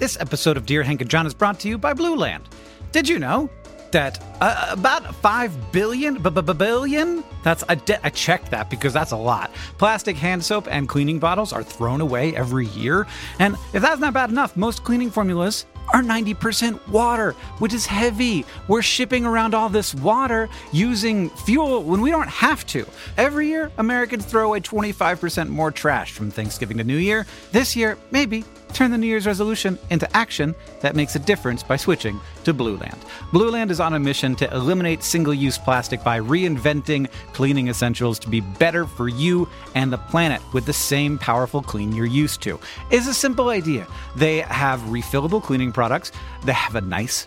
This episode of Dear Hank and John is brought to you by Blueland. Did you know that uh, about 5 billion, billion? That's I, de- I checked that because that's a lot. Plastic hand soap and cleaning bottles are thrown away every year. And if that's not bad enough, most cleaning formulas are 90% water, which is heavy. We're shipping around all this water using fuel when we don't have to. Every year, Americans throw away 25% more trash from Thanksgiving to New Year. This year, maybe turn the New Year's resolution into action that makes a difference by switching to Blueland. Blue Land is on a mission to eliminate single use plastic by reinventing cleaning essentials to be better for you and the planet with the same powerful clean you're used to. It's a simple idea. They have refillable cleaning products, they have a nice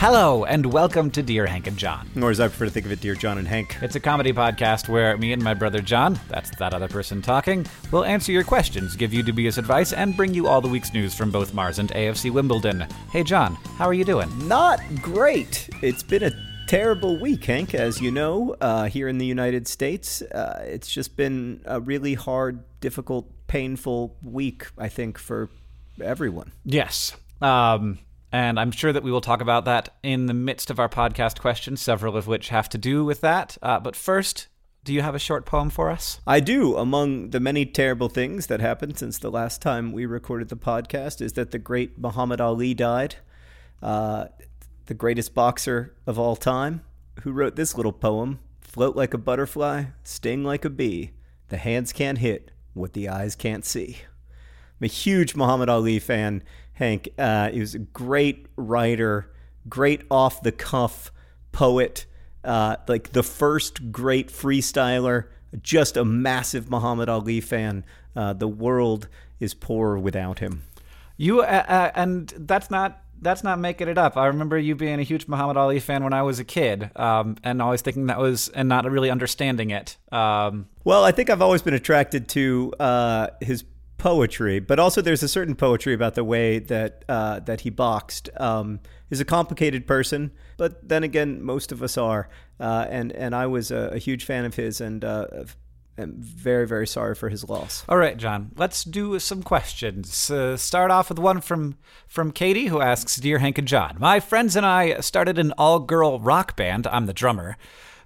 Hello, and welcome to Dear Hank and John. Or as I prefer to think of it, Dear John and Hank. It's a comedy podcast where me and my brother John, that's that other person talking, will answer your questions, give you dubious advice, and bring you all the week's news from both Mars and AFC Wimbledon. Hey, John, how are you doing? Not great. It's been a terrible week, Hank, as you know, uh, here in the United States. Uh, it's just been a really hard, difficult, painful week, I think, for everyone. Yes. Um, and I'm sure that we will talk about that in the midst of our podcast questions, several of which have to do with that. Uh, but first, do you have a short poem for us? I do. Among the many terrible things that happened since the last time we recorded the podcast is that the great Muhammad Ali died, uh, the greatest boxer of all time, who wrote this little poem Float like a butterfly, sting like a bee. The hands can't hit what the eyes can't see. I'm a huge Muhammad Ali fan, Hank. Uh, he was a great writer, great off the cuff poet, uh, like the first great freestyler, just a massive Muhammad Ali fan. Uh, the world is poor without him. You uh, uh, and that's not that's not making it up. I remember you being a huge Muhammad Ali fan when I was a kid, um, and always thinking that was and not really understanding it. Um, Well, I think I've always been attracted to uh, his poetry, but also there's a certain poetry about the way that uh, that he boxed. Um, he's a complicated person, but then again, most of us are. Uh, and and I was a, a huge fan of his, and uh, am very very sorry for his loss. All right, John. Let's do some questions. Uh, start off with one from from Katie, who asks, "Dear Hank and John, my friends and I started an all-girl rock band. I'm the drummer."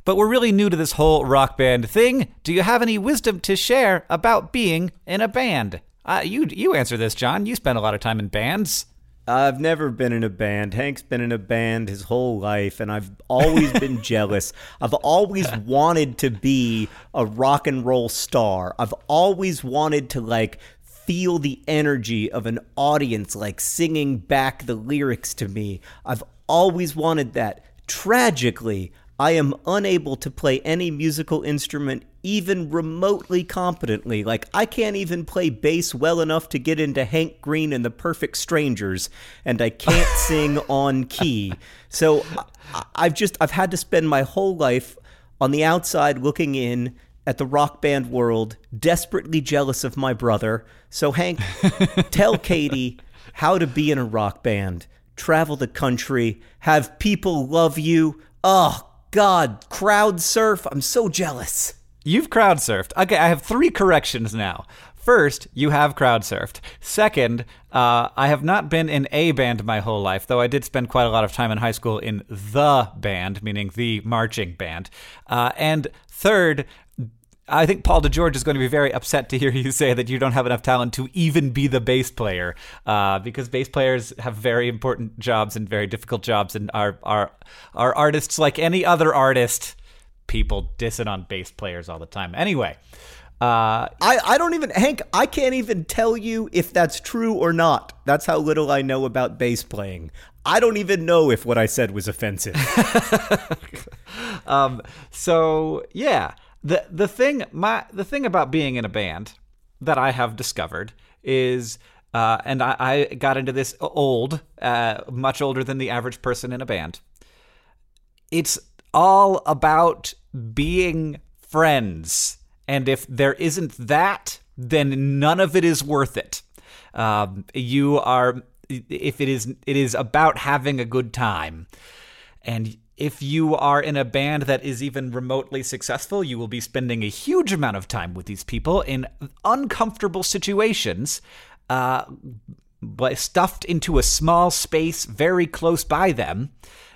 But we're really new to this whole rock band thing. Do you have any wisdom to share about being in a band? Uh, you you answer this, John. You spend a lot of time in bands. I've never been in a band. Hank's been in a band his whole life, and I've always been jealous. I've always wanted to be a rock and roll star. I've always wanted to like feel the energy of an audience like singing back the lyrics to me. I've always wanted that. Tragically, I am unable to play any musical instrument even remotely competently. Like, I can't even play bass well enough to get into Hank Green and the Perfect Strangers, and I can't sing on key. So I've just, I've had to spend my whole life on the outside looking in at the rock band world, desperately jealous of my brother. So, Hank, tell Katie how to be in a rock band, travel the country, have people love you. Oh, God, crowd surf. I'm so jealous. You've crowd surfed. Okay, I have three corrections now. First, you have crowd surfed. Second, uh, I have not been in a band my whole life, though I did spend quite a lot of time in high school in the band, meaning the marching band. Uh, and third, I think Paul DeGeorge is going to be very upset to hear you say that you don't have enough talent to even be the bass player, uh, because bass players have very important jobs and very difficult jobs, and are are are artists like any other artist. People dissing on bass players all the time. Anyway, uh, I, I don't even Hank, I can't even tell you if that's true or not. That's how little I know about bass playing. I don't even know if what I said was offensive. um, so yeah, the the thing my the thing about being in a band that I have discovered is. Uh, and I, I got into this old, uh, much older than the average person in a band. It's all about being friends. And if there isn't that, then none of it is worth it. Um, you are, if it is, it is about having a good time. And if you are in a band that is even remotely successful, you will be spending a huge amount of time with these people in uncomfortable situations, uh, but stuffed into a small space very close by them.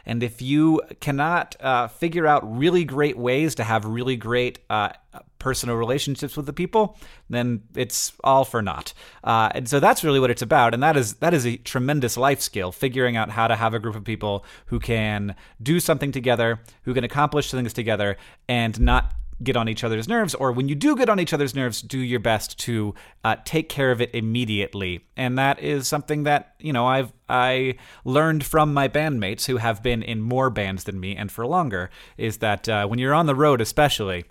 And if you cannot uh, figure out really great ways to have really great uh, personal relationships with the people, then it's all for naught. Uh, and so that's really what it's about, and that is that is a tremendous life skill, figuring out how to have a group of people who can do something together, who can accomplish things together, and not get on each other's nerves, or when you do get on each other's nerves, do your best to uh, take care of it immediately. And that is something that you know I've I learned from my bandmates who have been in more bands than me and for longer. Is that uh, when you're on the road, especially,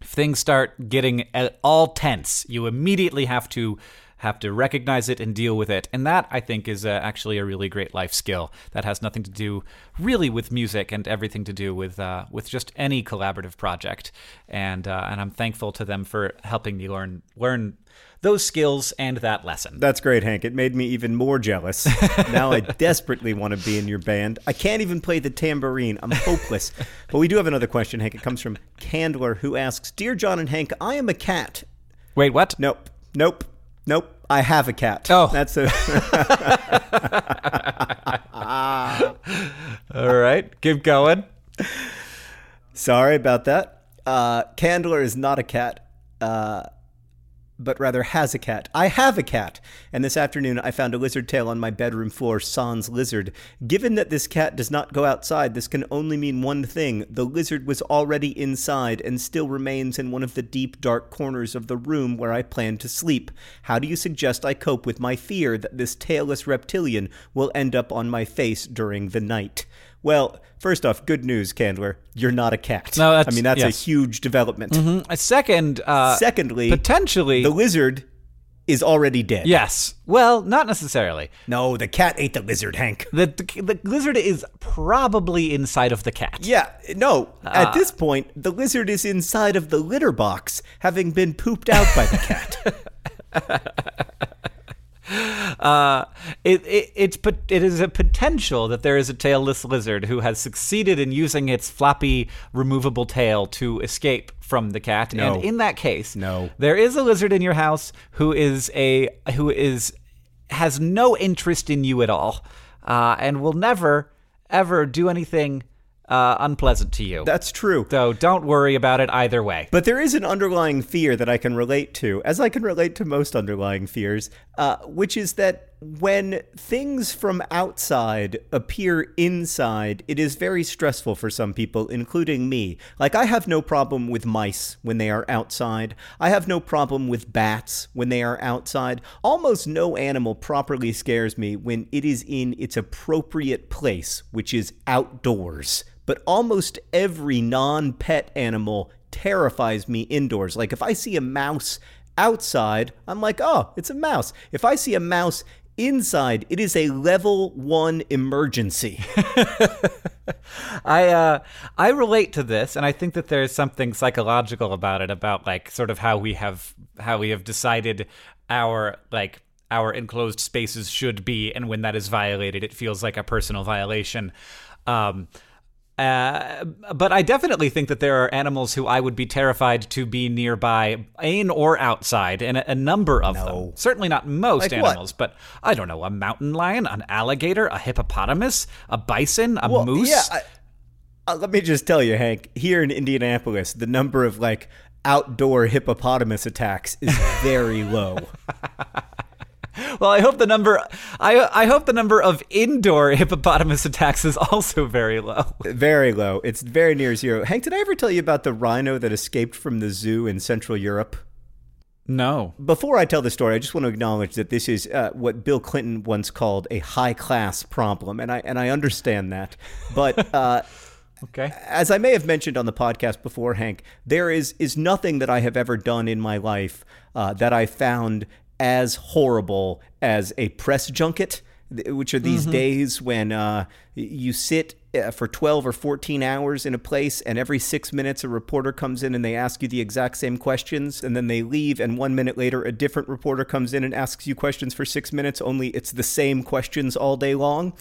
if things start getting all tense, you immediately have to have to recognize it and deal with it. And that, I think, is uh, actually a really great life skill that has nothing to do really with music and everything to do with uh, with just any collaborative project. And uh, and I'm thankful to them for helping me learn learn those skills and that lesson. That's great, Hank. It made me even more jealous. now I desperately want to be in your band. I can't even play the tambourine. I'm hopeless. but we do have another question, Hank. It comes from Candler, who asks Dear John and Hank, I am a cat. Wait, what? Nope. Nope. Nope. I have a cat. Oh. That's a. All right. Keep going. Sorry about that. Uh, Candler is not a cat. Uh, but rather has a cat. I have a cat, and this afternoon I found a lizard tail on my bedroom floor, sans lizard. Given that this cat does not go outside, this can only mean one thing. The lizard was already inside and still remains in one of the deep, dark corners of the room where I plan to sleep. How do you suggest I cope with my fear that this tailless reptilian will end up on my face during the night? Well, first off, good news, Candler. You're not a cat. No, that's- I mean that's yes. a huge development. Mm, A second. Uh, Secondly, potentially. the lizard is already dead. yes. Well, not necessarily. No, the cat ate the lizard, Hank. The, the the lizard is probably inside of the cat. Yeah, no. Ah. At this point, the lizard is inside of the litter box, having been pooped out by the cat. Uh, it, it it's it is a potential that there is a tailless lizard who has succeeded in using its floppy removable tail to escape from the cat. No. And in that case, No. there is a lizard in your house who is a who is has no interest in you at all, uh, and will never ever do anything uh, unpleasant to you. That's true. so don't worry about it either way. But there is an underlying fear that I can relate to, as I can relate to most underlying fears, uh, which is that when things from outside appear inside, it is very stressful for some people, including me. Like, I have no problem with mice when they are outside. I have no problem with bats when they are outside. Almost no animal properly scares me when it is in its appropriate place, which is outdoors. But almost every non pet animal terrifies me indoors. Like, if I see a mouse outside, I'm like, oh, it's a mouse. If I see a mouse inside, it is a level one emergency. I uh, I relate to this, and I think that there's something psychological about it, about like sort of how we have how we have decided our like our enclosed spaces should be, and when that is violated, it feels like a personal violation. Um, uh, but I definitely think that there are animals who I would be terrified to be nearby, in or outside, and a, a number of them. Certainly not most Like what? animals, but I don't know, a mountain lion, an alligator, a hippopotamus, a bison, a Well, moose. Yeah, I, uh, let me just tell you, Hank. Here in Indianapolis, the number of like outdoor hippopotamus attacks is very low. Well, I hope the number I I hope the number of indoor hippopotamus attacks is also very low. Very low. It's very near zero. Hank, did I ever tell you about the rhino that escaped from the zoo in Central Europe? No. Before I tell the story, I just want to acknowledge that this is uh, what Bill Clinton once called a high class problem, and I and I understand that. But uh, Okay. as I may have mentioned on the podcast before, Hank, there is is nothing that I have ever done in my life uh, that I found as horrible as a press junket, which are these days when uh, you sit uh, for 12 or 14 hours in a place, and every six minutes a reporter comes in and they ask you the exact same questions, and then they leave, and one minute later a different reporter comes in and asks you questions for six minutes, only it's the same questions all day long.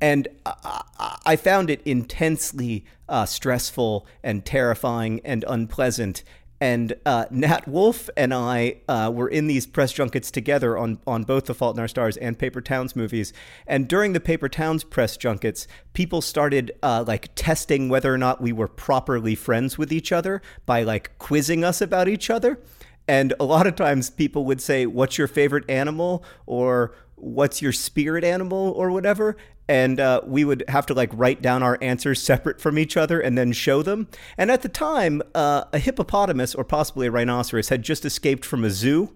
And I, I- I found it intensely uh, stressful and terrifying and unpleasant. And uh, Nat Wolff and I uh, were in these press junkets together on, on both The Fault in Our Stars and Paper Towns movies. And during the Paper Towns press junkets, people started uh, like testing whether or not we were properly friends with each other by like quizzing us about each other. And a lot of times people would say, What's your favorite animal? or What's your spirit animal? or whatever and uh, we would have to like write down our answers separate from each other and then show them. And at the time, uh, a hippopotamus or possibly a rhinoceros had just escaped from a zoo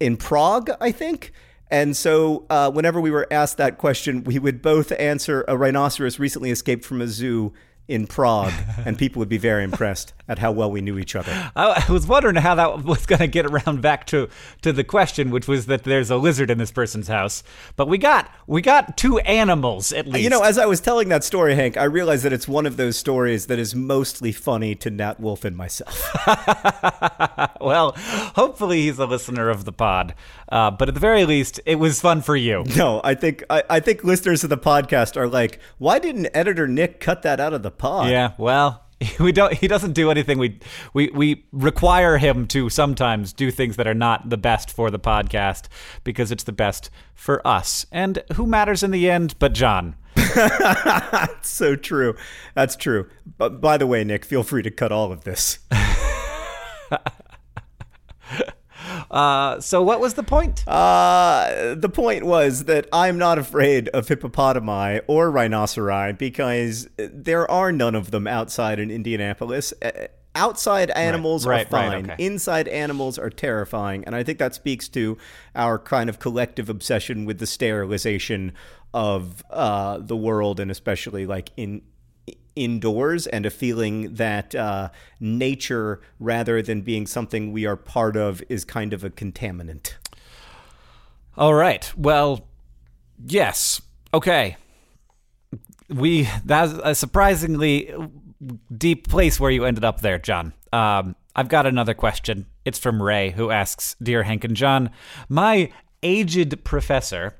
in Prague, I think. And so, uh, whenever we were asked that question, we would both answer a rhinoceros recently escaped from a zoo in Prague, and people would be very impressed at how well we knew each other. I, was wondering how that was going to get around back to to the question, which was that there's a lizard in this person's house. But we got we got two animals at least. You know, as I was telling that story, Hank, I realized that it's one of those stories that is mostly funny to Nat Wolff and myself. well, hopefully he's a listener of the pod. Uh, but at the very least, it was fun for you. No, I think I, I think listeners of the podcast are like, why didn't editor Nick cut that out of the pod? Yeah. Well. We don't. He doesn't do anything. We we we require him to sometimes do things that are not the best for the podcast because it's the best for us. And who matters in the end? But John. That's so true. That's true. But by the way, Nick, feel free to cut all of this. Uh, so what was the point? Uh, the point was that I'm not afraid of hippopotami or rhinoceri because there are none of them outside in Indianapolis. Uh, Outside animals right, are right, fine. okay. Inside animals are terrifying. And I think that speaks to our kind of collective obsession with the sterilization of uh, the world and especially like in indoors and a feeling that uh, nature, rather than being something we are part of, is kind of a contaminant. All right. Well, yes. Okay. We that's a surprisingly deep place where you ended up there, John. Um, I've got another question. It's from Ray, who asks, "Dear Hank and John, my aged professor."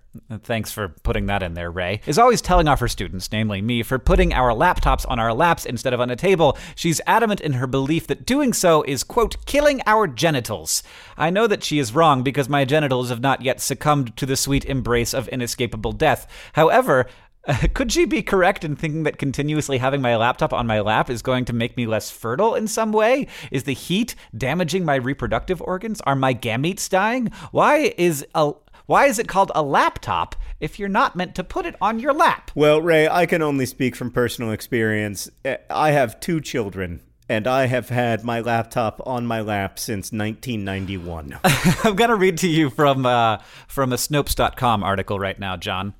Thanks for putting that in there, Ray. Is always telling off her students, namely me, for putting our laptops on our laps instead of on a table. She's adamant in her belief that doing so is, quote, killing our genitals. I know that she is wrong because my genitals have not yet succumbed to the sweet embrace of inescapable death. However, could she be correct in thinking that continuously having my laptop on my lap is going to make me less fertile in some way? Is the heat damaging my reproductive organs? Are my gametes dying? Why is a why is it called a laptop if you're not meant to put it on your lap? Well, Ray, I can only speak from personal experience. Eh, I have two children, and I have had my laptop on my lap since 1991. I'm going to read to you from uh, from a Snopes.com article right now, John.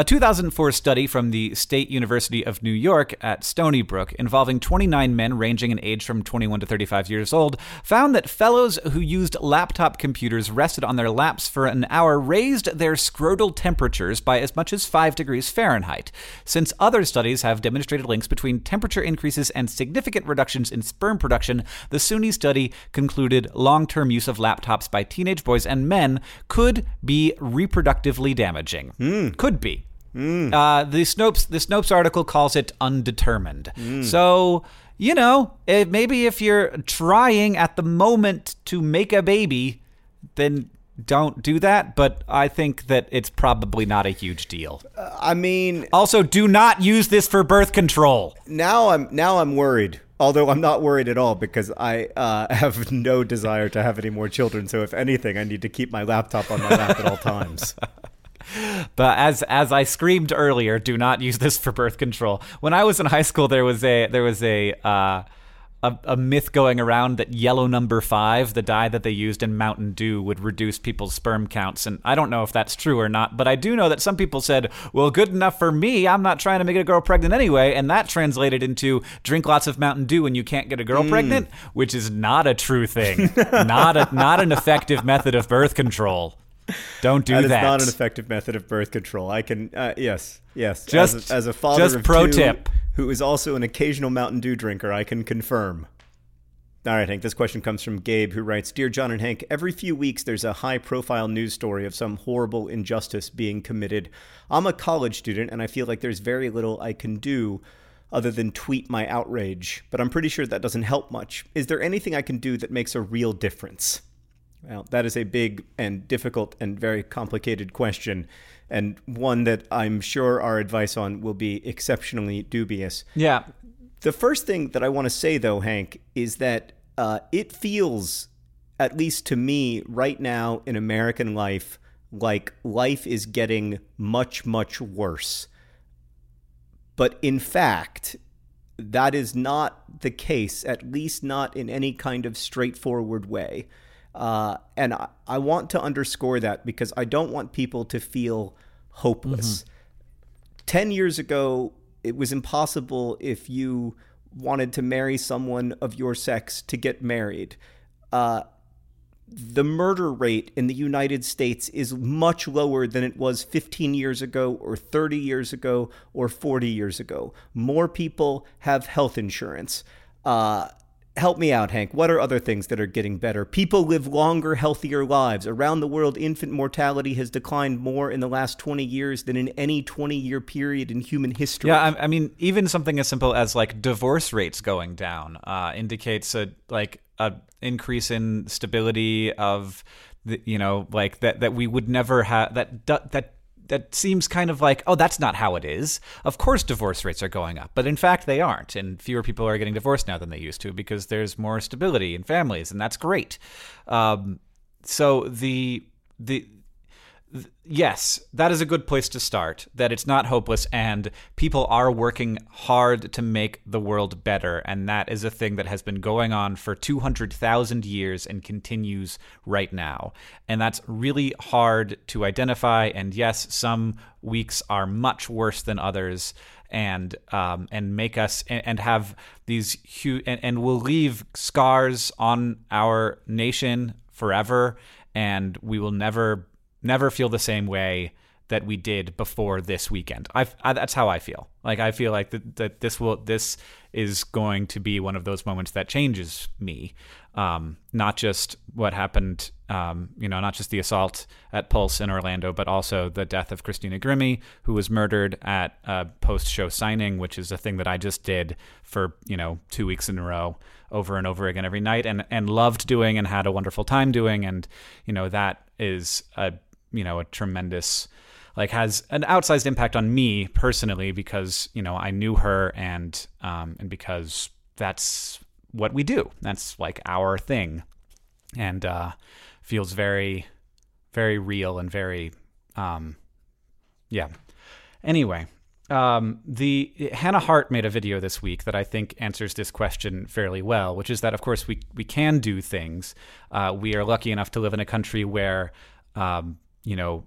A 2004 study from the State University of New York at Stony Brook, involving 29 men ranging in age from 21 to 35 years old, found that fellows who used laptop computers rested on their laps for an hour raised their scrotal temperatures by as much as 5 degrees Fahrenheit. Since other studies have demonstrated links between temperature increases and significant reductions in sperm production, the SUNY study concluded long term use of laptops by teenage boys and men could be reproductively damaging. Hmm. Could be. Uh, the Snopes the Snopes article calls it undetermined. So you know, eh, maybe if you're trying at the moment to make a baby, then don't do that. But I think that it's probably not a huge deal. I mean, Also, do not use this for birth control. now I'm now I'm worried Although I'm not worried at all because I uh, have no desire to have any more children. So if anything, I need to keep my laptop on my lap at all times. But as as I screamed earlier, do not use this for birth control. When I was in high school, there was a there was a uh, a, a myth going around that yellow number five, the dye that they used in Mountain Dew, would reduce people's sperm counts. And I don't know if that's true or not, but I do know that some people said, well, good enough for me. I'm not trying to make a girl pregnant anyway. And that translated into drink lots of Mountain Dew and you can't get a girl pregnant, which is not a true thing. not a not an effective method of birth control. Don't do That that. is not an effective method of birth control. I can, uh, yes, yes. Just- as a, as a father just of pro two tip. who is also an occasional Mountain Dew drinker, I can confirm. All right, Hank. This question comes from Gabe, who writes Dear John and Hank, every few weeks there's a high profile news story of some horrible injustice being committed. I'm a college student, and I feel like there's very little I can do other than tweet my outrage, but I'm pretty sure that doesn't help much. Is there anything I can do that makes a real difference? Well, that is a big and difficult and very complicated question, and one that I'm sure our advice on will be exceptionally dubious. yeah. The first thing that I want to say, though, Hank, is that uh, it feels, at least to me, right now in American life, like life is getting much, much worse. But in fact, that is not the case, at least not in any kind of straightforward way. Uh, and I, I want to underscore that because I don't want people to feel hopeless. 10 years ago, it was impossible if you wanted to marry someone of your sex to get married. Uh, the murder rate in the United States is much lower than it was 15 years ago, or 30 years ago, or 40 years ago. More people have health insurance. Uh, help me out, Hank. What are other things that are getting better? People live longer, healthier lives. Around the world, infant mortality has declined more in the last 20 years than in any 20 year period in human history. Yeah, I, I mean, even something as simple as like divorce rates going down uh, indicates a like a increase in stability of the, you know like that that we would never have that that that seems kind of like oh that's not how it is. Of course divorce rates are going up but in fact they aren't. And fewer people are getting divorced now than they used to because there's more stability in families and that's great. Um, so the the yes, that is a good place to start. That it's not hopeless, and people are working hard to make the world better. And that is a thing that has been going on for 200,000 years and continues right now. And that's really hard to identify. And yes, some weeks are much worse than others. And um, and make us and, and have these huge and, and will leave scars on our nation forever, and we will never never feel the same way that we did before this weekend. I, I that's how I feel. Like I feel like that, that this will this is going to be one of those moments that changes me. Um, not just what happened, um, you know, not just the assault at Pulse in Orlando, but also the death of Christina Grimmie, who was murdered at a post-show signing, which is a thing that I just did for you know two weeks in a row, over and over again every night, and and loved doing and had a wonderful time doing, and you know that is a you know a tremendous like has an outsized impact on me personally because you know I knew her and um, and because that's what we do. That's like our thing, and uh, feels very very real and very um, yeah. Anyway, um, the Hannah Hart made a video this week that I think answers this question fairly well, which is that of course we we can do things. Uh, we are lucky enough to live in a country where um, you know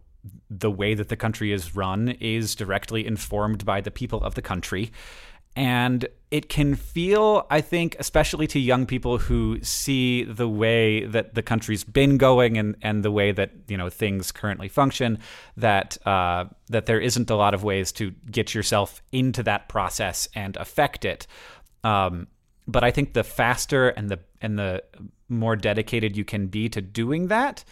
the way that the country is run is directly informed by the people of the country. And it can feel, I think, especially to young people who see the way that the country's been going and, and the way that you know things currently function, that uh, that there isn't a lot of ways to get yourself into that process and affect it. Um, but I think the faster and the and the more dedicated you can be to doing that,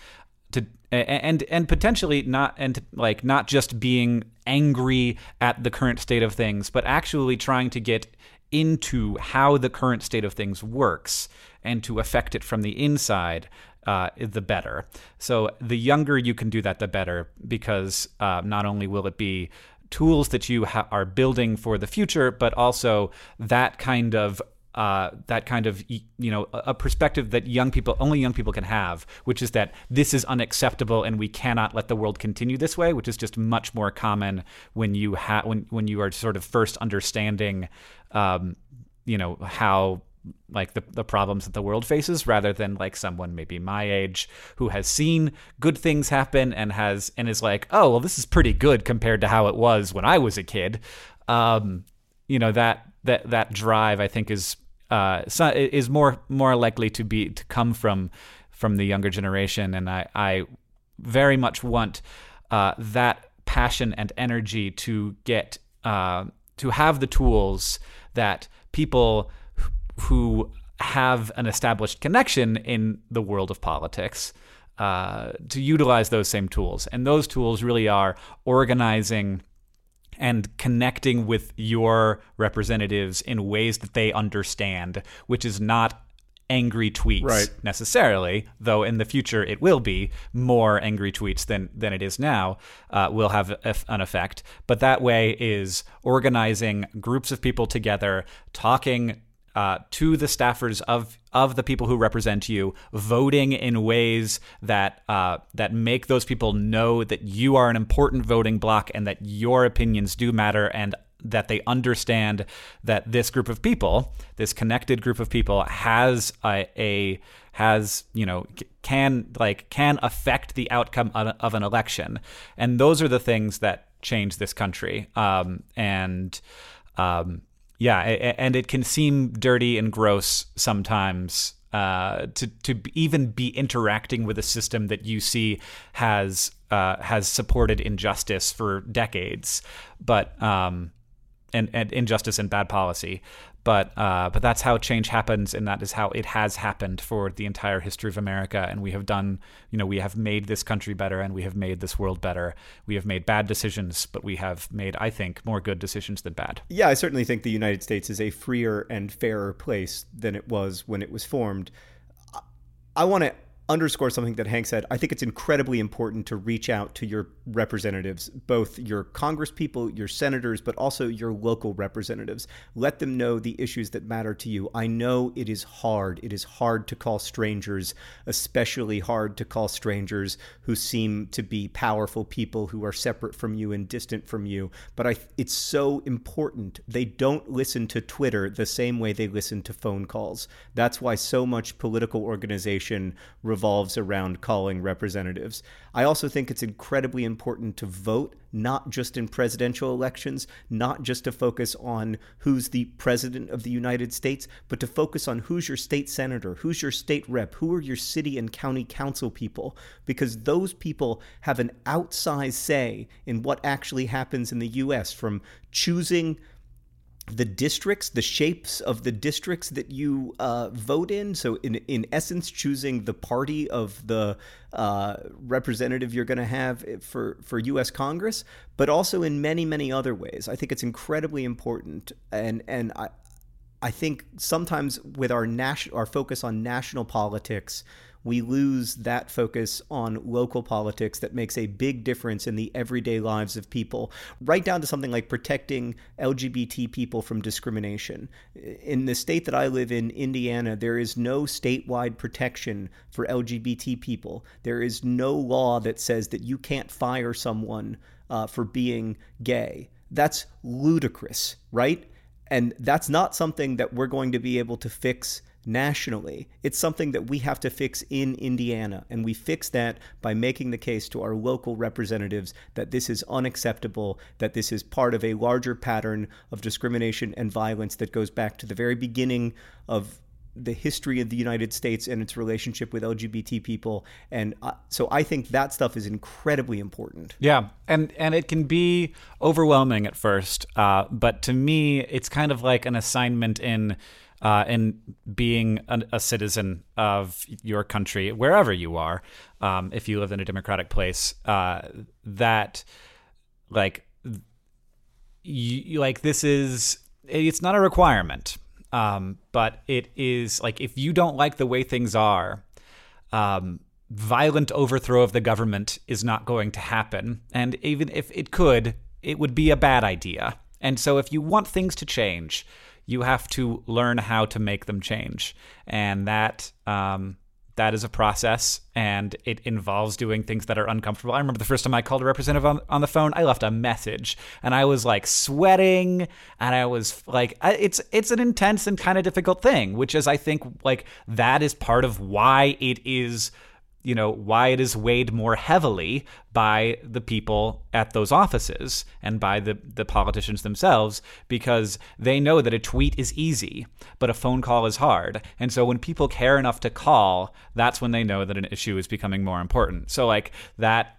and and potentially not and like not just being angry at the current state of things but actually trying to get into how the current state of things works and to affect it from the inside uh, the better. So the younger you can do that the better because uh, not only will it be tools that you ha- are building for the future but also that kind of uh, that kind of you know a perspective that young people only young people can have, which is that this is unacceptable and we cannot let the world continue this way, which is just much more common when you have when when you are sort of first understanding, um, you know how like the, the problems that the world faces rather than like someone maybe my age who has seen good things happen and has and is like oh well this is pretty good compared to how it was when i was a kid. Um, you know that that that drive I think is uh, is more more likely to be to come from from the younger generation, and I I very much want uh, that passion and energy to get uh, to have the tools that people who have an established connection in the world of politics uh, to utilize those same tools, and those tools really are organizing and connecting with your representatives in ways that they understand, which is not angry tweets right. necessarily, though in the future it will be more angry tweets than than it is now, uh, will have an effect. But that way is organizing groups of people together, talking uh, to the staffers of of the people who represent you, voting in ways that uh, that make those people know that you are an important voting bloc and that your opinions do matter, and that they understand that this group of people, this connected group of people, has a, a has you know can like can affect the outcome of an election, and those are the things that change this country. Um, and um, yeah, and it can seem dirty and gross sometimes uh, to to even be interacting with a system that you see has uh, has supported injustice for decades, but um, and, and injustice and bad policy but uh, but that's how change happens, and that is how it has happened for the entire history of America. And we have done, you know, we have made this country better, and we have made this world better. We have made bad decisions, but we have made, I think, more good decisions than bad. Yeah, I certainly think the United States is a freer and fairer place than it was when it was formed. I want to underscore something that Hank said. I think it's incredibly important to reach out to your representatives, both your congresspeople, your senators, but also your local representatives. Let them know the issues that matter to you. I know it is hard. It is hard to call strangers, especially hard to call strangers who seem to be powerful people who are separate from you and distant from you. But I, it's so important. They don't listen to Twitter the same way they listen to phone calls. That's why so much political organization revolves around calling representatives. I also think it's incredibly important to vote, not just in presidential elections, not just to focus on who's the president of the United States, but to focus on who's your state senator, who's your state rep, who are your city and county council people, because those people have an outsized say in what actually happens in the U.S. from choosing the districts, the shapes of the districts that you uh, vote in. So, in in essence, choosing the party of the uh, representative you're going to have for for U.S. Congress, but also in many many other ways. I think it's incredibly important, and and I I think sometimes with our national our focus on national politics we lose that focus on local politics that makes a big difference in the everyday lives of people, right down to something like protecting LGBT people from discrimination. In the state that I live in, Indiana, there is no statewide protection for LGBT people. There is no law that says that you can't fire someone uh, for being gay. That's ludicrous, right? And that's not something that we're going to be able to fix nationally. It's something that we have to fix in Indiana. And we fix that by making the case to our local representatives that this is unacceptable, that this is part of a larger pattern of discrimination and violence that goes back to the very beginning of the history of the United States and its relationship with LGBT people, and uh, so I think that stuff is incredibly important. Yeah, and and it can be overwhelming at first, uh, but to me, it's kind of like an assignment in uh, and being a, a, citizen of your country, wherever you are, um, if you live in a democratic place, uh, that like you, like this is it's not a requirement, um, but it is like if you don't like the way things are. Um, violent overthrow of the government is not going to happen. And even if it could, it would be a bad idea. And so, if you want things to change, you have to learn how to make them change, and that um, that is a process and it involves doing things that are uncomfortable. I remember the first time I called a representative on, on the phone, I left a message and I was like sweating and I was like it's it's an intense and kind of difficult thing, which is I think like that is part of why it is you know why it is weighed more heavily by the people at those offices and by the the politicians themselves because they know that a tweet is easy but a phone call is hard. And so when people care enough to call that's when they know that an issue is becoming more important. So like that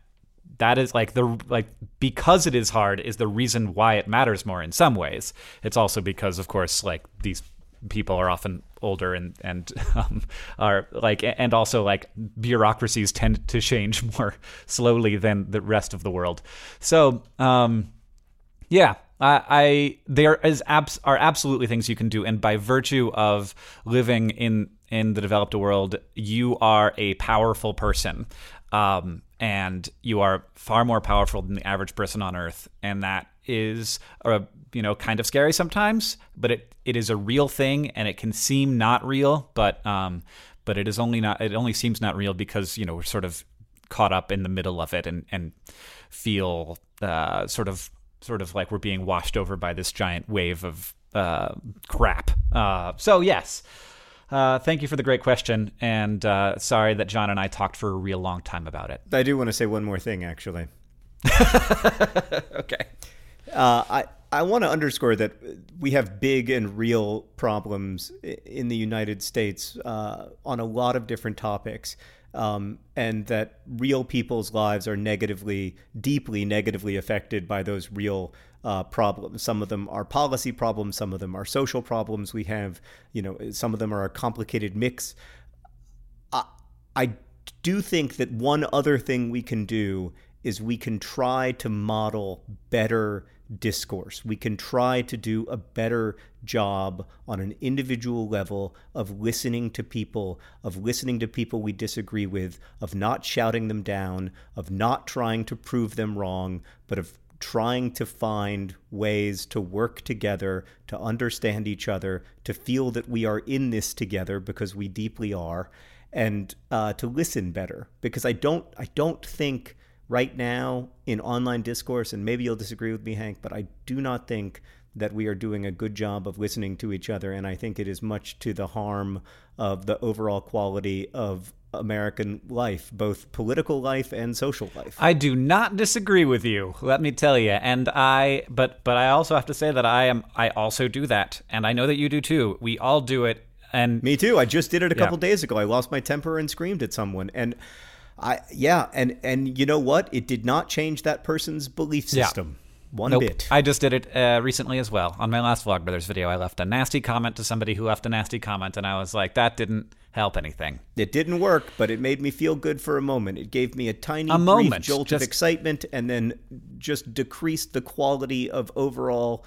that is like the like because it is hard is the reason why it matters more in some ways. It's also because of course like these people are often older and and um, are like and also like bureaucracies tend to change more slowly than the rest of the world. So um, yeah, I, I there is abs- are absolutely things you can do, and by virtue of living in in the developed world, you are a powerful person. Um, and you are far more powerful than the average person on earth and that is a you know kind of scary sometimes, but it it is a real thing and it can seem not real, but um, but it is only not it only seems not real because you know we're sort of caught up in the middle of it and and feel uh, sort of sort of like we're being washed over by this giant wave of uh, crap. Uh, so yes. Uh, thank you for the great question, and uh, sorry that John and I talked for a real long time about it. I do want to say one more thing, actually. okay. Uh, I I want to underscore that we have big and real problems in the United States uh, on a lot of different topics. Um, and that real people's lives are negatively, deeply negatively affected by those real uh, problems. Some of them are policy problems, some of them are social problems. We have, you know, some of them are a complicated mix. I, I do think that one other thing we can do is we can try to model better discourse. We can try to do a better job on an individual level of listening to people, of listening to people we disagree with, of not shouting them down, of not trying to prove them wrong, but of trying to find ways to work together, to understand each other, to feel that we are in this together because we deeply are, and uh, to listen better. Because I don't, I don't think right now in online discourse, and maybe you'll disagree with me, Hank, but I do not think that we are doing a good job of listening to each other. And I think it is much to the harm of the overall quality of American life, both political life and social life. I do not disagree with you, let me tell you. And I but but I also have to say that I am I also do that. And I know that you do too. We all do it. And Me too. I just did it a couple yeah. days ago. I lost my temper and screamed at someone. And I yeah, and and you know what? It did not change that person's belief system. Yeah. One nope. bit. I just did it uh, recently as well. On my last Vlogbrothers video, I left a nasty comment to somebody who left a nasty comment, and I was like, that didn't help anything. It didn't work, but it made me feel good for a moment. It gave me a tiny a moment, jolt just... of excitement, and then just decreased the quality of overall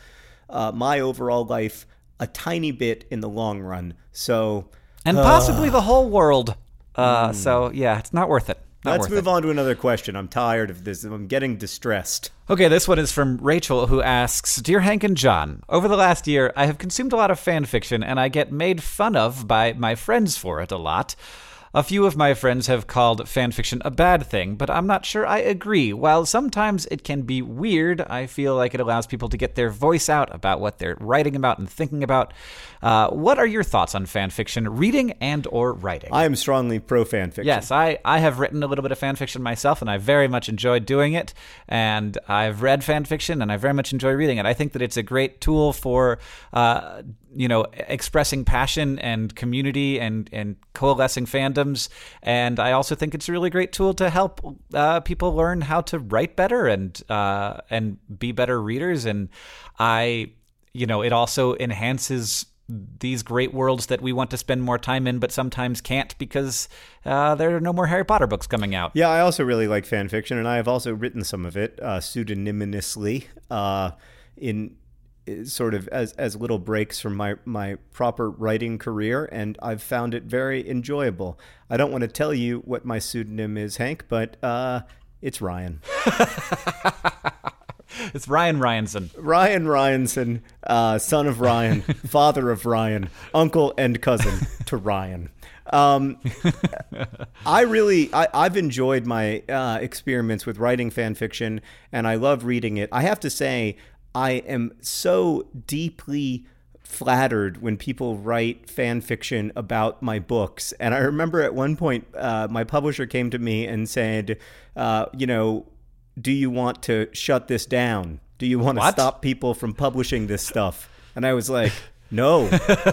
uh, my overall life a tiny bit in the long run. So, and uh, possibly the whole world. Uh, mm. So yeah, it's not worth it. Not Let's move it. on to another question. I'm tired of this. I'm getting distressed. Okay, this one is from Rachel, who asks Dear Hank and John, over the last year, I have consumed a lot of fan fiction, and I get made fun of by my friends for it a lot. A few of my friends have called fanfiction a bad thing, but I'm not sure I agree. While sometimes it can be weird, I feel like it allows people to get their voice out about what they're writing about and thinking about. Uh, what are your thoughts on fanfiction, reading and or writing? I am strongly pro fanfiction. Yes, I, I have written a little bit of fanfiction myself, and I very much enjoyed doing it. And I've read fanfiction, and I very much enjoy reading it. I think that it's a great tool for uh, you know expressing passion and community and and coalescing fandoms and i also think it's a really great tool to help uh, people learn how to write better and uh, and be better readers and i you know it also enhances these great worlds that we want to spend more time in, but sometimes can't because uh, there are no more Harry Potter books coming out. Yeah, I also really like fan fiction, and I have also written some of it uh, pseudonymously uh, in sort of as as little breaks from my my proper writing career and I've found it very enjoyable. I don't want to tell you what my pseudonym is, Hank, but uh, it's Ryan. it's Ryan Ryanson. Ryan Ryanson, uh, son of Ryan, father of Ryan, uncle and cousin to Ryan. Um, I really, I, I've enjoyed my uh, experiments with writing fan fiction, and I love reading it. I have to say, I am so deeply flattered when people write fan fiction about my books. And I remember at one point, uh, my publisher came to me and said, uh, you know, do you want to shut this down? Do you want to stop people from publishing this stuff? And I was like, no,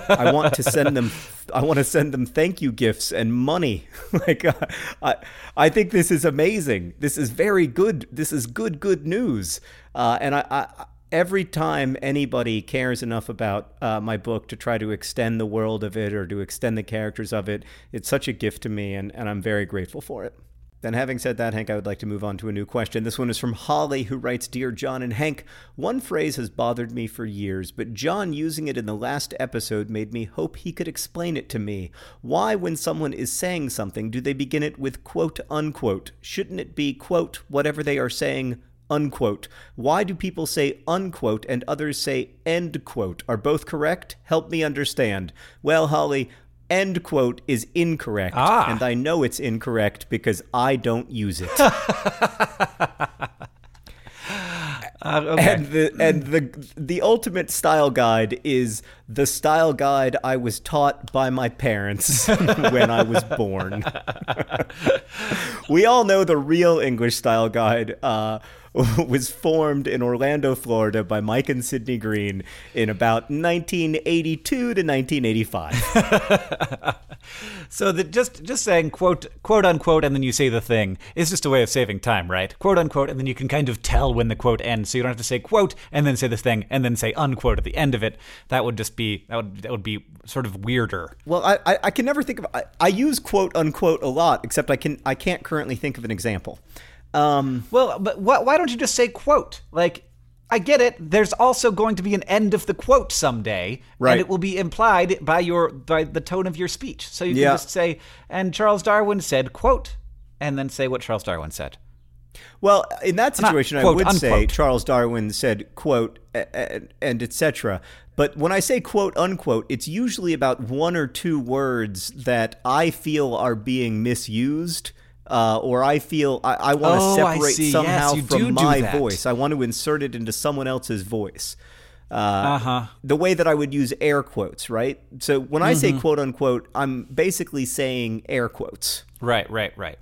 I want to send them. I want to send them thank you gifts and money. like, uh, I, I think this is amazing. This is very good. This is good, good news. Uh, and I, I, every time anybody cares enough about uh, my book to try to extend the world of it or to extend the characters of it, it's such a gift to me, and, and I'm very grateful for it. Then, having said that, Hank, I would like to move on to a new question. This one is from Holly, who writes Dear John and Hank, one phrase has bothered me for years, but John using it in the last episode made me hope he could explain it to me. Why, when someone is saying something, do they begin it with quote unquote? Shouldn't it be quote whatever they are saying? Unquote. Why do people say unquote and others say end quote? Are both correct? Help me understand. Well, Holly, end quote is incorrect. Ah. And I know it's incorrect because I don't use it. Uh, okay. and the and the the ultimate style guide is the style guide I was taught by my parents when I was born. we all know the real English style guide uh, was formed in Orlando, Florida, by Mike and Sydney Green in about 1982 to 1985. So that just just saying quote quote unquote and then you say the thing is just a way of saving time, right? Quote unquote and then you can kind of tell when the quote ends, so you don't have to say quote and then say this thing and then say unquote at the end of it. That would just be that would that would be sort of weirder. Well, I, I, I can never think of I, I use quote unquote a lot, except I can I can't currently think of an example. Um, Well, but why, why don't you just say quote? Like, I get it. There's also going to be an end of the quote someday, Right. and it will be implied by your by the tone of your speech. So you Yeah. can just say, "And Charles Darwin said quote," and then say what Charles Darwin said. well, in that Not situation, I quote, would say. Charles Darwin said quote a- a- and etc. But when I say quote unquote, it's usually about one or two words that I feel are being misused. Uh, or I feel I, I want to Oh, separate see. Yes, somehow you from do do my voice. I want to insert it into someone else's voice. Uh huh. the way that I would use air quotes, right? So when I Mm-hmm. say quote unquote, I'm basically saying air quotes. Right. Right. Right.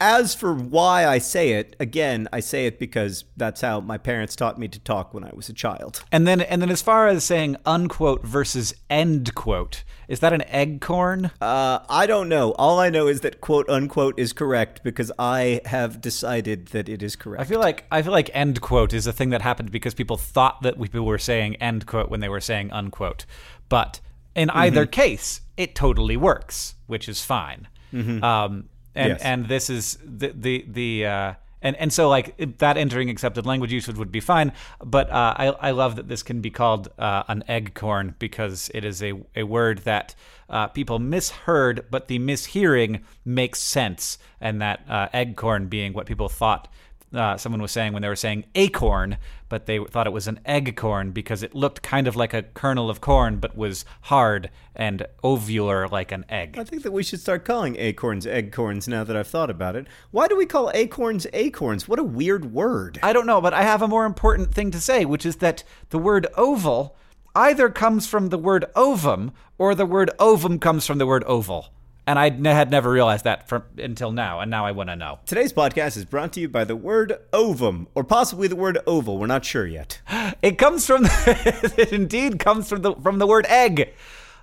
As for why I say it, again, I say it because that's how my parents taught me to talk when I was a child. And then and then as far as saying unquote versus end quote, is that an egg corn? Uh, I don't know. All I know is that quote unquote is correct because I have decided that it is correct. I feel like I feel like end quote is a thing that happened because people thought that we- people were saying end quote when they were saying unquote. But in Mm-hmm. either case, it totally works, which is fine. Um, and. Yes. and this is the the the. Uh, and, and so like that entering accepted language usage would be fine, but uh, I, I love that this can be called uh, an egg corn because it is a, a word that uh, people misheard, but the mishearing makes sense, and that uh, egg corn being what people thought uh, someone was saying when they were saying acorn, but they thought it was an egg corn because it looked kind of like a kernel of corn, but was hard and ovular like an egg. I think that we should start calling acorns eggcorns now that I've thought about it. Why do we call acorns acorns? What a weird word. I don't know, but I have a more important thing to say, which is that the word oval either comes from the word ovum or the word ovum comes from the word oval. And I n- had never realized that from, until now, and now I want to know. Today's podcast is brought to you by the word ovum, or possibly the word oval. We're not sure yet. It comes from it indeed comes from the from the word egg.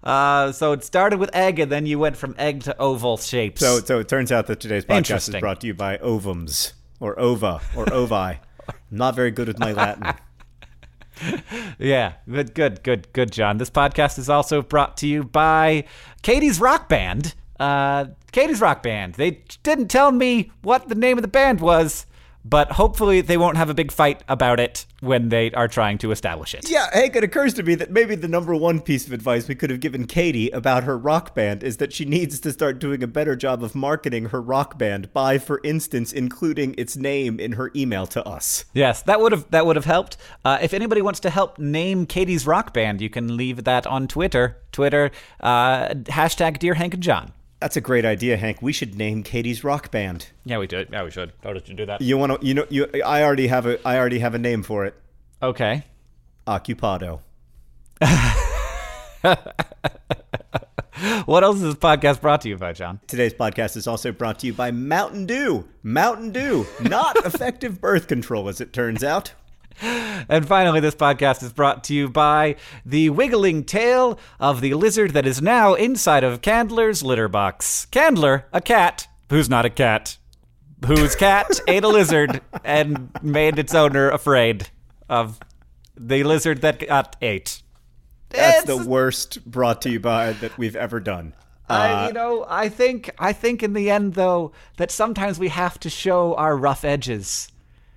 Uh, so it started with egg, and then you went from egg to oval shapes. So, so it turns out that today's podcast is brought to you by ovums, or ova, or ovi. I'm not very good with my Latin. yeah, good, good, good, good, John. This podcast is also brought to you by Katie's Rock Band. Uh, Katie's Rock Band. They didn't tell me what the name of the band was, but hopefully they won't have a big fight about it when they are trying to establish it. Yeah, Hank, it occurs to me that maybe the number one piece of advice we could have given Katie about her rock band is that she needs to start doing a better job of marketing her rock band by, for instance, including its name in her email to us. Yes, that would have that would have helped. Uh, if anybody wants to help name Katie's rock band, you can leave that on Twitter. Twitter uh, hashtag Dear Hank and John. That's a great idea, Hank. We should name Katie's rock band. Yeah, we do. Yeah, we should. How did you do that? You want to? You know, you. I already have a. I already have a name for it. Okay. Occupado. what else is this podcast brought to you by, John? Today's podcast is also brought to you by Mountain Dew. Mountain Dew, not effective birth control, as it turns out. And finally, this podcast is brought to you by the wiggling tail of the lizard that is now inside of Candler's litter box. Candler, a cat who's not a cat, whose cat ate a lizard and made its owner afraid of the lizard that got ate. That's It's- the worst brought to you by that we've ever done. I, you uh, know, I think, I think in the end, though, that sometimes we have to show our rough edges.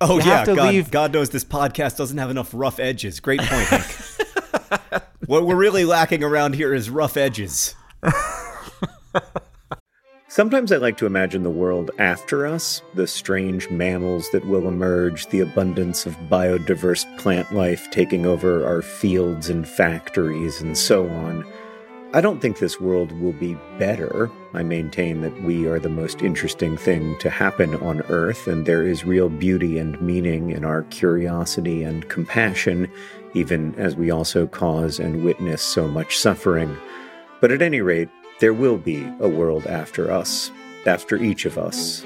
Oh You yeah, have to God, leave- God knows this podcast doesn't have enough rough edges. Great point, Hank. what we're really lacking around here is rough edges. Sometimes I like to imagine the world after us, the strange mammals that will emerge, the abundance of biodiverse plant life taking over our fields and factories, and so on. I don't think this world will be better. I maintain that we are the most interesting thing to happen on Earth, and there is real beauty and meaning in our curiosity and compassion, even as we also cause and witness so much suffering. But at any rate, there will be a world after us, after each of us.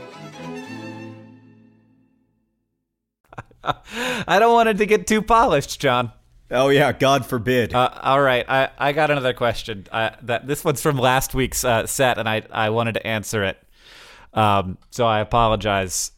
I don't want it to get too polished, John. Oh, yeah, God forbid. Uh, all right, I, I got another question. Uh, that this one's from last week's uh, set, and I I wanted to answer it. Um, so I apologize,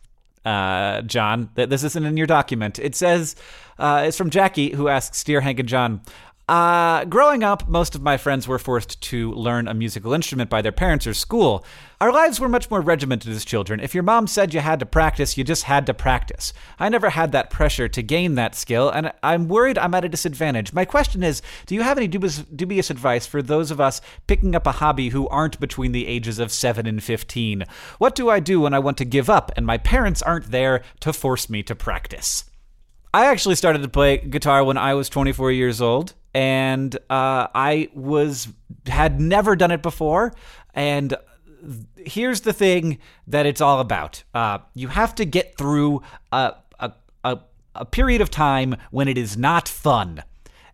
uh, John. That this isn't in your document. It says uh, it's from Jackie, who asks, "Dear Hank and John." Uh, growing up, most of my friends were forced to learn a musical instrument by their parents or school. Our lives were much more regimented as children. If your mom said you had to practice, you just had to practice. I never had that pressure to gain that skill, and I'm worried I'm at a disadvantage. My question is Do you have any dubious, dubious advice for those of us picking up a hobby who aren't between the ages of 7 and 15? What do I do when I want to give up and my parents aren't there to force me to practice? I actually started to play guitar when I was 24 years old, and uh, I was had never done it before. And here's the thing that it's all about: uh, you have to get through a, a a a period of time when it is not fun.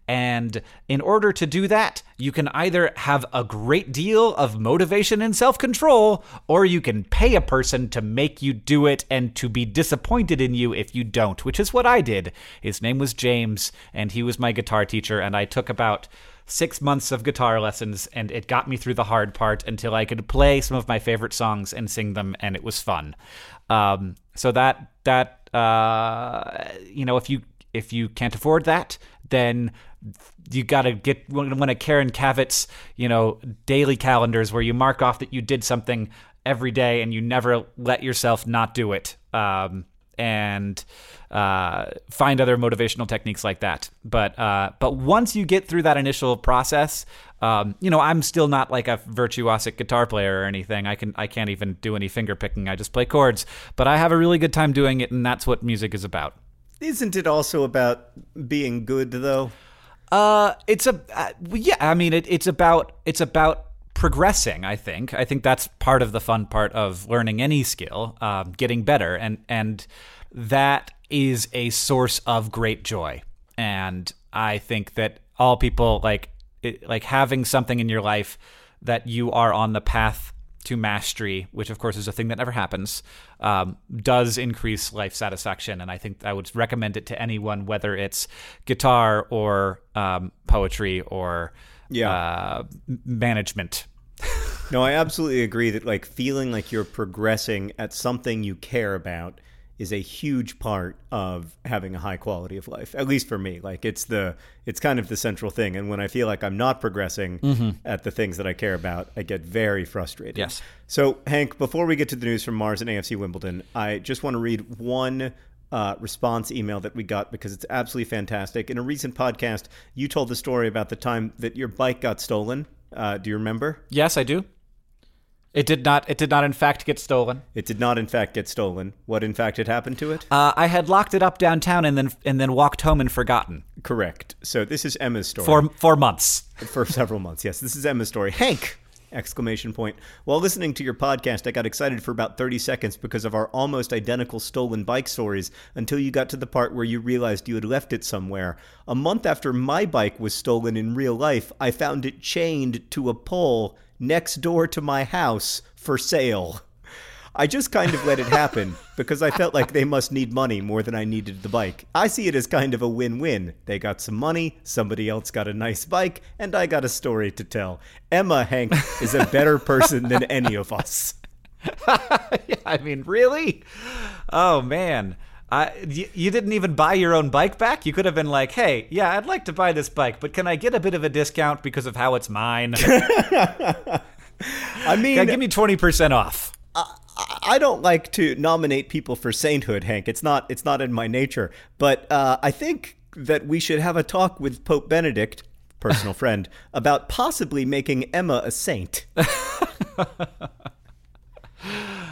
And in order to do that, you can either have a great deal of motivation and self control, or you can pay a person to make you do it and to be disappointed in you if you don't, which is what I did. His name was James, and he was my guitar teacher, and I took about six months of guitar lessons, and it got me through the hard part until I could play some of my favorite songs and sing them, and it was fun. Um, so that that uh, you know, if you if you can't afford that, then you got to get one of Karen Cavitt's, you know, daily calendars where you mark off that you did something every day and you never let yourself not do it. Um, and uh, find other motivational techniques like that. But uh, but once you get through that initial process, um, you know, I'm still not like a virtuosic guitar player or anything. I can I can't even do any finger picking. I just play chords. But I have a really good time doing it, and that's what music is about. Isn't it also about being good, though? Uh, it's a uh, yeah. I mean, it, it's about it's about progressing. I think. I think that's part of the fun part of learning any skill, um, getting better, and and that is a source of great joy. And I think that all people like it, like having something in your life that you are on the path to mastery, which of course is a thing that never happens, um, does increase life satisfaction. And I think I would recommend it to anyone, whether it's guitar or um, poetry or Yeah. uh, management. No, I absolutely agree that like feeling like you're progressing at something you care about is a huge part of having a high quality of life. At least for me, like it's the it's kind of the central thing. And when I feel like I'm not progressing at the things that I care about, I get very frustrated. Yes. So, Hank, before we get to the news from Mars and AFC Wimbledon, I just want to read one uh, response email that we got because it's absolutely fantastic. In a recent podcast, you told the story about the time that your bike got stolen. Uh, do you remember? Yes, I do. It did not. It did not, in fact, get stolen. It did not, in fact, get stolen. What, in fact, had happened to it? Uh, I had locked it up downtown and then and then walked home and forgotten Correct. So this is Emma's story. for for months. for several months. Yes, this is Emma's story. Hank! Exclamation point. While listening to your podcast, I got excited for about 30 seconds because of our almost identical stolen bike stories until you got to the part where you realized you had left it somewhere. A month after my bike was stolen in real life, I found it chained to a pole next door to my house for sale. I just kind of let it happen because I felt like they must need money more than I needed the bike. I see it as kind of a win win. They got some money, somebody else got a nice bike, and I got a story to tell. Emma Hank is a better person than any of us. yeah, I mean, really? Oh man. I, you, you didn't even buy your own bike back? You could have been like, hey, yeah, I'd like to buy this bike, but can I get a bit of a discount because of how it's mine? I mean, Yeah, give me 20% off. I don't like to nominate people for sainthood, Hank. It's not it's not in my nature. But uh, I think that we should have a talk with Pope Benedict, personal friend, about possibly making Emma a saint.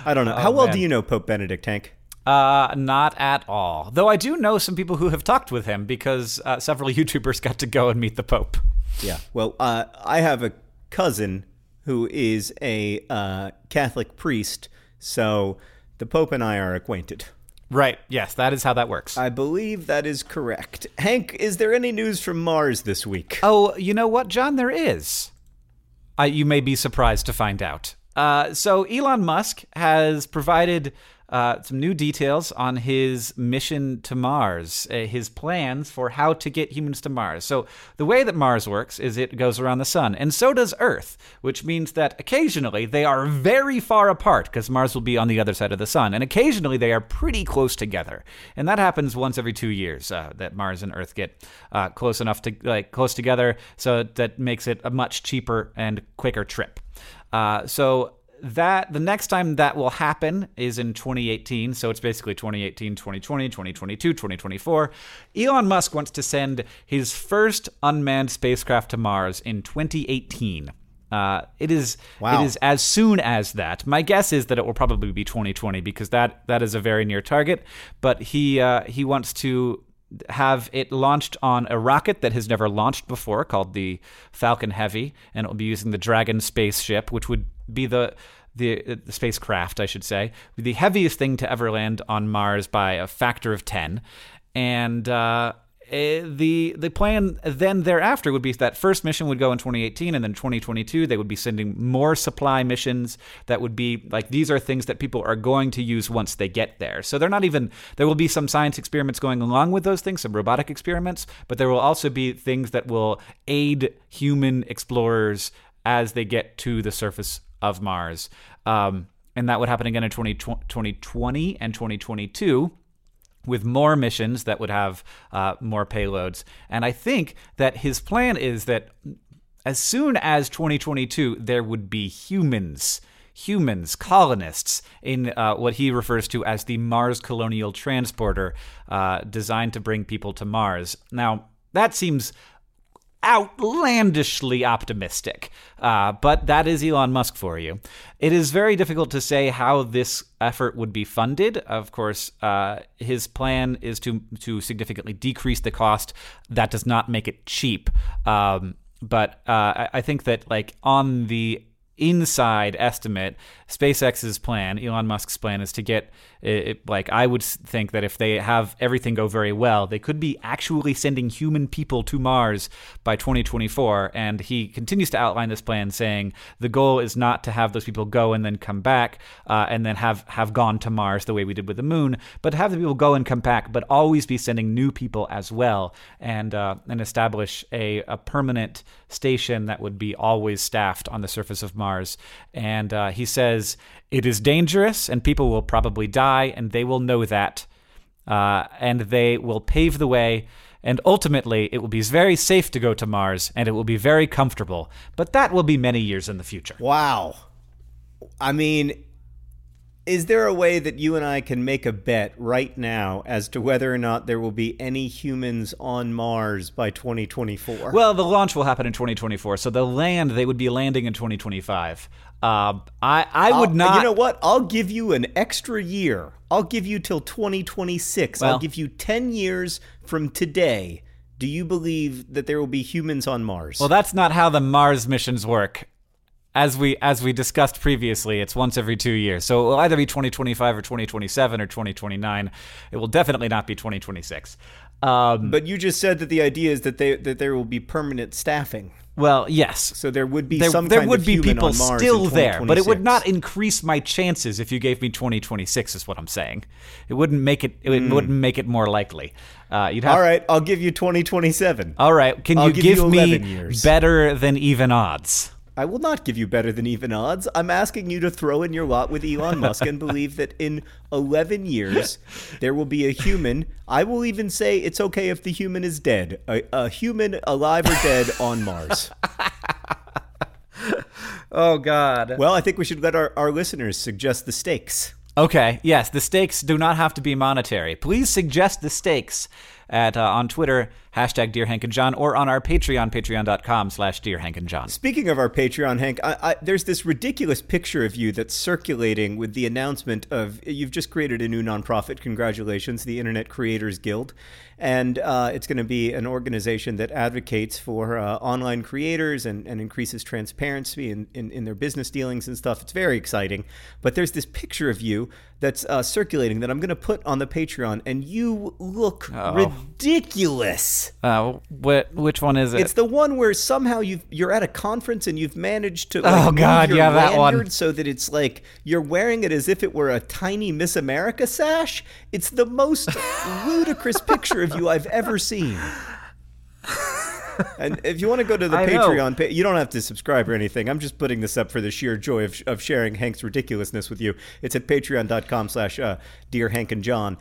I don't know. How well man. do you know Pope Benedict, Hank? Uh, not at all. Though I do know some people who have talked with him because uh, several YouTubers got to go and meet the Pope. Yeah. Well, uh, I have a cousin who is a uh, Catholic priest, so the Pope and I are acquainted. Right. Yes, that is how that works. I believe that is correct. Hank, is there any news from Mars this week? Oh, you know what, John? There is. I, you may be surprised to find out. Uh, so, Elon Musk has provided uh, some new details on his mission to Mars, uh, his plans for how to get humans to Mars. So, the way that Mars works is it goes around the sun, and so does Earth, which means that occasionally they are very far apart because Mars will be on the other side of the sun, and occasionally they are pretty close together. And that happens once every two years uh, that Mars and Earth get uh, close enough to like close together, so that makes it a much cheaper and quicker trip. Uh, so that the next time that will happen is in 2018 so it's basically 2018 2020 2022 2024 elon musk wants to send his first unmanned spacecraft to mars in 2018 uh, it is Wow. it is as soon as that. My guess is that it will probably be 2020 because that that is a very near target. But he uh, he wants to have it launched on a rocket that has never launched before, called the Falcon Heavy, and it will be using the Dragon spaceship, which would be the the, the spacecraft, I should say, the heaviest thing to ever land on Mars by a factor of ten, and. Uh, eh, the the plan then thereafter would be that first mission would go in 2018 and then 2022 they would be sending more supply missions that would be like these are things that people are going to use once they get there so they're not even there will be some science experiments going along with those things some robotic experiments but there will also be things that will aid human explorers as they get to the surface of Mars um, and that would happen again in 20, 2020 and 2022 with more missions that would have uh, more payloads. And I think that his plan is that as soon as 2022, there would be humans. Humans, colonists, in uh, what he refers to as the Mars Colonial Transporter, uh, designed to bring people to Mars. Now, that seems outlandishly optimistic. Uh, but that is Elon Musk for you. It is very difficult to say how this effort would be funded. Of course, uh, his plan is to to significantly decrease the cost. That does not make it cheap. Um, but uh, I, I think that like on the inside estimate, SpaceX's plan, Elon Musk's plan, is to get it, like I would think that if they have everything go very well, they could be actually sending human people to Mars by 2024. And he continues to outline this plan, saying the goal is not to have those people go and then come back uh, and then have have gone to Mars the way we did with the Moon, but have the people go and come back, but always be sending new people as well, and uh, and establish a, a permanent station that would be always staffed on the surface of Mars. And uh, he says it is dangerous, and people will probably die, and they will know that. Uh, and they will pave the way, and ultimately it will be very safe to go to Mars, and it will be very comfortable. But that will be many years in the future. Wow. I mean, is there a way that you and I can make a bet right now as to whether or not there will be any humans on Mars by 2024? Well, the launch will happen in 2024, so the land they would be landing in 2025. Uh, I I would I'll- not. You know what? I'll give you an extra year. I'll give you till 2026. I'll give you 10 years from today. Do you believe that there will be humans on Mars? Well, that's not how the Mars missions work. As we as we discussed previously, it's once every two years. So it will either be 2025 or 2027 or 2029. It will definitely not be 2026. Um, but you just said that the idea is that they that there will be permanent staffing. well, yes. So there would be There, some there would be people still there, but it would not increase my chances if you gave me 2026. Is what I'm saying. It wouldn't make it. It Hmm. wouldn't make it more likely. Uh, you'd have. All right, I'll give you 2027. All right. Can I'll you give give, you me 11 years. better than even odds? I will not give you better than even odds. I'm asking you to throw in your lot with Elon Musk and believe that in 11 years there will be a human. I will even say it's okay if the human is dead. A, a human, alive or dead, on Mars. Oh God. Well, I think we should let our, our listeners suggest the stakes. Okay, yes, the stakes do not have to be monetary. Please suggest the stakes at uh, on Twitter, hashtag Dear Hank and John, or on our Patreon, patreon.com slash Dear Hank and John. Speaking of our Patreon, Hank, I, I, there's this ridiculous picture of you that's circulating with the announcement of you've just created a new nonprofit. Congratulations, the Internet Creators Guild. And uh, it's going to be an organization that advocates for uh, online creators and, and increases transparency in, in, in their business dealings and stuff. It's very exciting. But there's this picture of you that's uh, circulating that I'm going to put on the Patreon, and you look ridiculous. Uh, what, which one is it? It's the one where somehow you you're at a conference and you've managed to Oh, like, move God, yeah, that one. so that it's like you're wearing it as if it were a tiny Miss America sash. It's the most ludicrous picture of you I've ever seen. And if you want to go to the I. Patreon you don't have to subscribe or anything. I'm just putting this up for the sheer joy of, of sharing Hank's ridiculousness with you. It's at patreon.com slash uh, Dear Hank and John.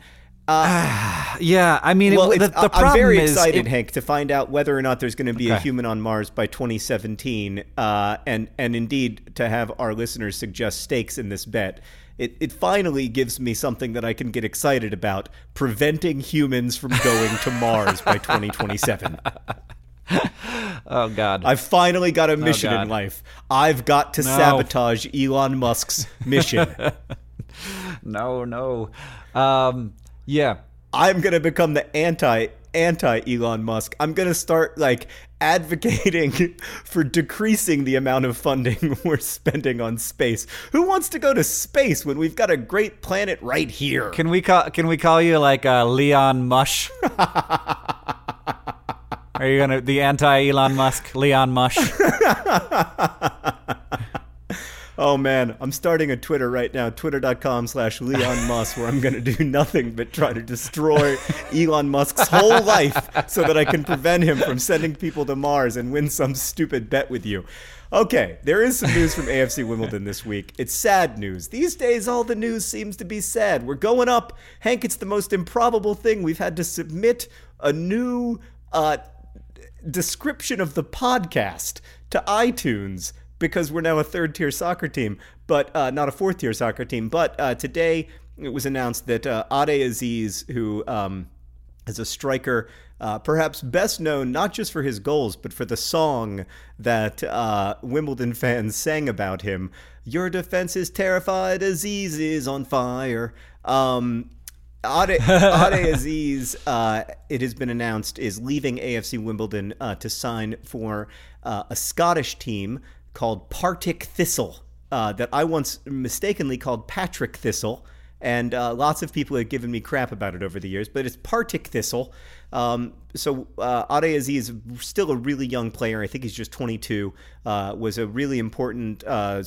yeah, I mean, Well, it, the, the I'm very is excited, it- Hank, to find out whether or not there's going to be a human on Mars by 2017, uh, and and indeed to have our listeners suggest stakes in this bet. It, it finally gives me something that I can get excited about: preventing humans from going to Mars by 2027. Oh God. I've finally got a mission in life. I've got to No. sabotage Elon Musk's mission. no, no. Um, yeah. I'm gonna become the anti anti Elon Musk. I'm gonna start like advocating for decreasing the amount of funding we're spending on space. Who wants to go to space when we've got a great planet right here? Can we call Can we call you like uh, Leon Mush? Are you gonna the anti Elon Musk Leon Mush? Oh man, I'm starting a Twitter right now, twitter.com slash Leon Musk, where I'm gonna do nothing but try to destroy Elon Musk's whole life so that I can prevent him from sending people to Mars and win some stupid bet with you. Okay, there is some news from AFC Wimbledon this week. It's sad news. These days, all the news seems to be sad. We're going up. Hank, it's the most improbable thing. We've had to submit a new uh, description of the podcast to iTunes because we're now a third tier soccer team, but uh, not a fourth tier soccer team. But uh, today it was announced that uh, Ade Azeez, who um, is a striker, uh, perhaps best known not just for his goals, but for the song that uh, Wimbledon fans sang about him Your defense is terrified, Azeez is on fire. Um, Ade, Ade Azeez, uh, it has been announced, is leaving AFC Wimbledon uh, to sign for uh, a Scottish team called Partick Thistle uh, that I once mistakenly called Patrick Thistle. And uh, lots of people have given me crap about it over the years, but it's Partick Thistle. Um, so uh, Ade Azeez is still a really young player. I think he's just 22. Uh, was a really important uh,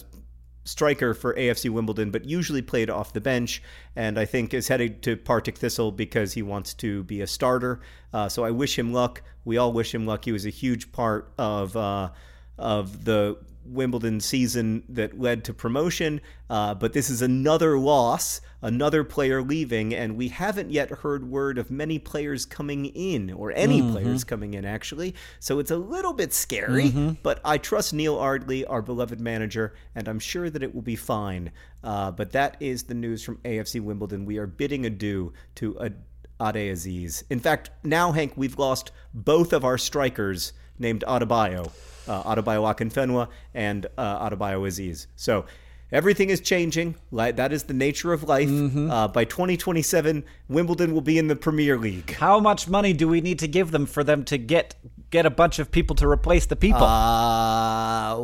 striker for AFC Wimbledon, but usually played off the bench. And I think is headed to Partick Thistle because he wants to be a starter. Uh, so I wish him luck. We all wish him luck. He was a huge part of uh, of the Wimbledon season that led to promotion. Uh, but this is another loss, another player leaving, and we haven't yet heard word of many players coming in, or any mm-hmm. players coming in, actually. So it's a little bit scary, mm-hmm. but I trust Neil Ardley, our beloved manager, and I'm sure that it will be fine. Uh, but that is the news from AFC Wimbledon. We are bidding adieu to Ade Azeez. In fact, now, Hank, we've lost both of our strikers named Adebayo uh, Adebayo Akinfenwa and uh, Adebayo Azeez. So everything is changing. That is the nature of life. Mm-hmm. Uh, by 2027, Wimbledon will be in the Premier League. How much money do we need to give them for them to get get a bunch of people to replace the people? Uh,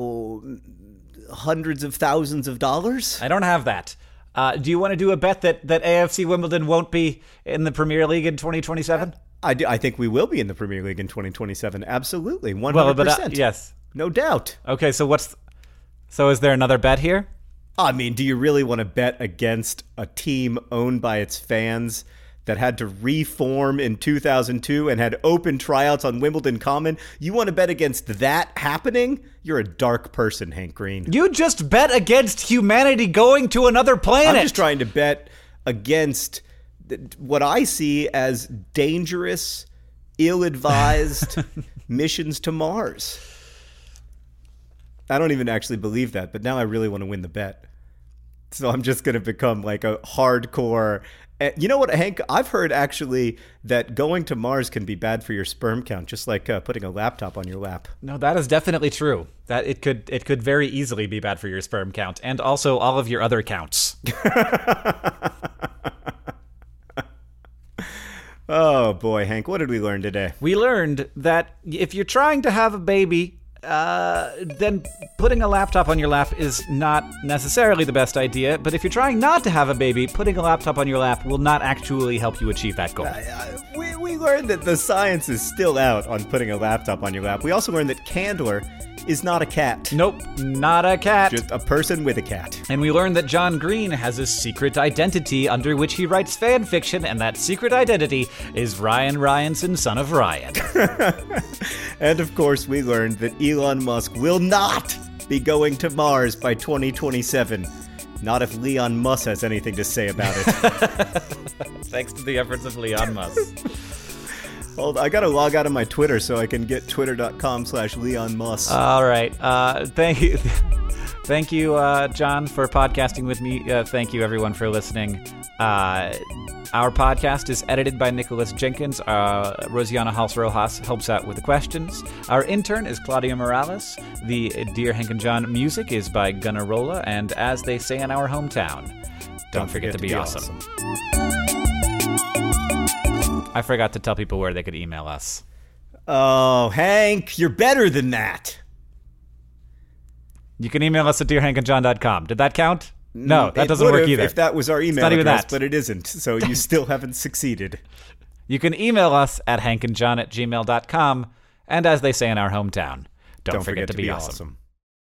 hundreds of thousands of dollars. I don't have that. Uh, do you want to do a bet that, that AFC Wimbledon won't be in the Premier League in 2027? I, do, I think we will be in the Premier League in 2027. Absolutely, 100%. Well, but, uh, yes, no doubt. Okay, so what's so is there another bet here? I mean, do you really want to bet against a team owned by its fans that had to reform in 2002 and had open tryouts on Wimbledon Common? You want to bet against that happening? You're a dark person, Hank Green. You just bet against humanity going to another planet. I'm just trying to bet against what I see as dangerous, ill-advised missions to Mars. I don't even actually believe that, but now I really want to win the bet. So I'm just going to become like a hardcore. Eh, you know what, Hank? I've heard actually that going to Mars can be bad for your sperm count, just like uh, putting a laptop on your lap. No, that is definitely true. That it could it could very easily be bad for your sperm count and also all of your other counts. oh boy, Hank, what did we learn today? We learned that if you're trying to have a baby, uh, then putting a laptop on your lap is not necessarily the best idea. But if you're trying not to have a baby, putting a laptop on your lap will not actually help you achieve that goal. Uh, uh, we, we learned that the science is still out on putting a laptop on your lap. We also learned that Candler is not a cat. Nope, not a cat. Just a person with a cat. And we learned that John Green has a secret identity under which he writes fan fiction, and that secret identity is Ryan Ryanson, son of Ryan. and of course, we learned that Elon Musk will not be going to Mars by 2027. Not if Leon Musk has anything to say about it. Thanks to the efforts of Leon Musk. Hold, I gotta log out of my Twitter so I can get twitter.com slash Leon Musk. All right. Uh, thank you. thank you, uh, John, for podcasting with me. Uh, thank you, everyone, for listening. Uh, our podcast is edited by Nicholas Jenkins. Uh, Rosianna Halse Rojas helps out with the questions. Our intern is Claudia Morales. The Dear Hank and John music is by Gunnarolla, And as they say in our hometown, don't, don't forget, forget, to be, be awesome. awesome. I forgot to tell people where they could email us. Oh, Hank, you're better than that. You can email us at dearhankandjohn.com. Did that count? Mm, no, that it doesn't work either. If that was our email address, that. but it isn't. So you still haven't succeeded. You can email us at hankandjohn at gmail.com. And as they say in our hometown, don't, don't forget, forget, to, be, be awesome. awesome.